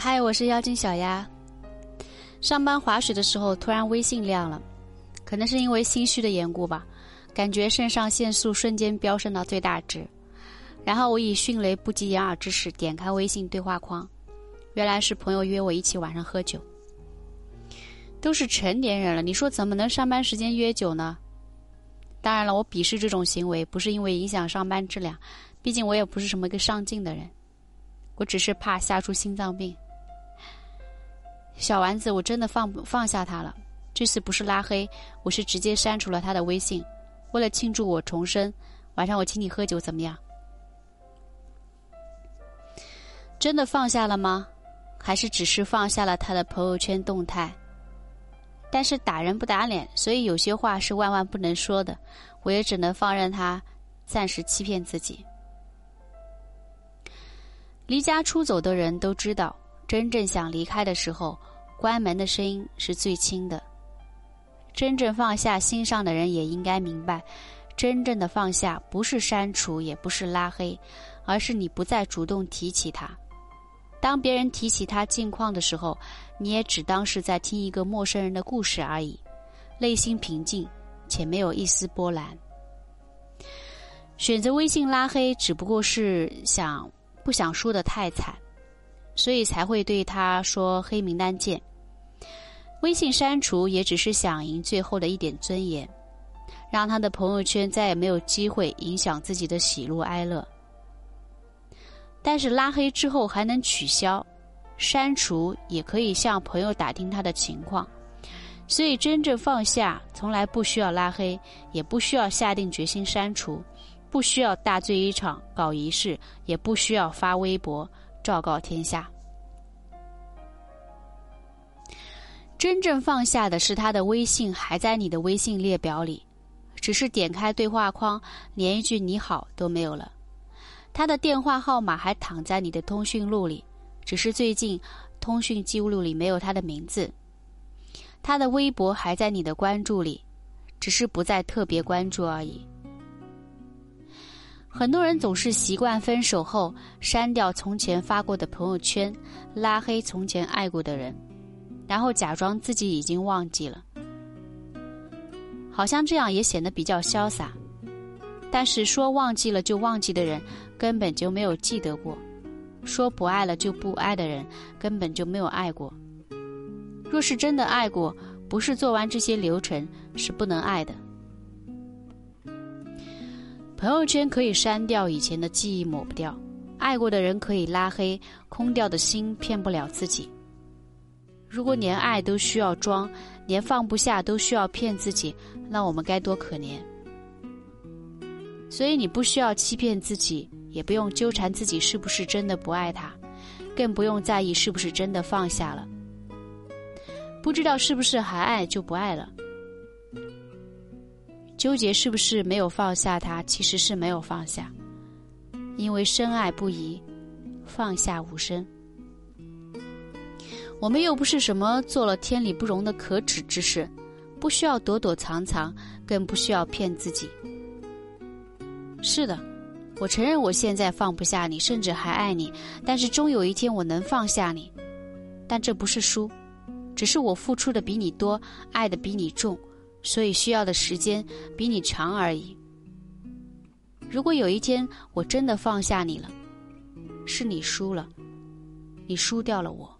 嗨，我是妖精小丫。上班划水的时候，突然微信亮了，可能是因为心虚的缘故吧，感觉肾上腺素瞬间飙升到最大值。然后我以迅雷不及掩耳之势点开微信对话框，原来是朋友约我一起晚上喝酒。都是成年人了，你说怎么能上班时间约酒呢？当然了，我鄙视这种行为，不是因为影响上班质量，毕竟我也不是什么一个上进的人，我只是怕吓出心脏病。小丸子，我真的放不放下他了。这次不是拉黑，我是直接删除了他的微信。为了庆祝我重生，晚上我请你喝酒，怎么样？真的放下了吗？还是只是放下了他的朋友圈动态？但是打人不打脸，所以有些话是万万不能说的。我也只能放任他暂时欺骗自己。离家出走的人都知道，真正想离开的时候。关门的声音是最轻的。真正放下心上的人也应该明白，真正的放下不是删除，也不是拉黑，而是你不再主动提起他。当别人提起他近况的时候，你也只当是在听一个陌生人的故事而已，内心平静且没有一丝波澜。选择微信拉黑，只不过是想不想输得太惨，所以才会对他说黑名单见。微信删除也只是想赢最后的一点尊严，让他的朋友圈再也没有机会影响自己的喜怒哀乐。但是拉黑之后还能取消，删除也可以向朋友打听他的情况。所以真正放下，从来不需要拉黑，也不需要下定决心删除，不需要大醉一场搞仪式，也不需要发微博昭告天下。真正放下的是他的微信还在你的微信列表里，只是点开对话框，连一句你好都没有了。他的电话号码还躺在你的通讯录里，只是最近通讯记录里没有他的名字。他的微博还在你的关注里，只是不再特别关注而已。很多人总是习惯分手后删掉从前发过的朋友圈，拉黑从前爱过的人。然后假装自己已经忘记了，好像这样也显得比较潇洒。但是说忘记了就忘记的人，根本就没有记得过；说不爱了就不爱的人，根本就没有爱过。若是真的爱过，不是做完这些流程是不能爱的。朋友圈可以删掉以前的记忆，抹不掉；爱过的人可以拉黑，空掉的心骗不了自己。如果连爱都需要装，连放不下都需要骗自己，那我们该多可怜。所以你不需要欺骗自己，也不用纠缠自己是不是真的不爱他，更不用在意是不是真的放下了。不知道是不是还爱就不爱了，纠结是不是没有放下他，其实是没有放下，因为深爱不移，放下无声。我们又不是什么做了天理不容的可耻之事，不需要躲躲藏藏，更不需要骗自己。是的，我承认我现在放不下你，甚至还爱你，但是终有一天我能放下你。但这不是输，只是我付出的比你多，爱的比你重，所以需要的时间比你长而已。如果有一天我真的放下你了，是你输了，你输掉了我。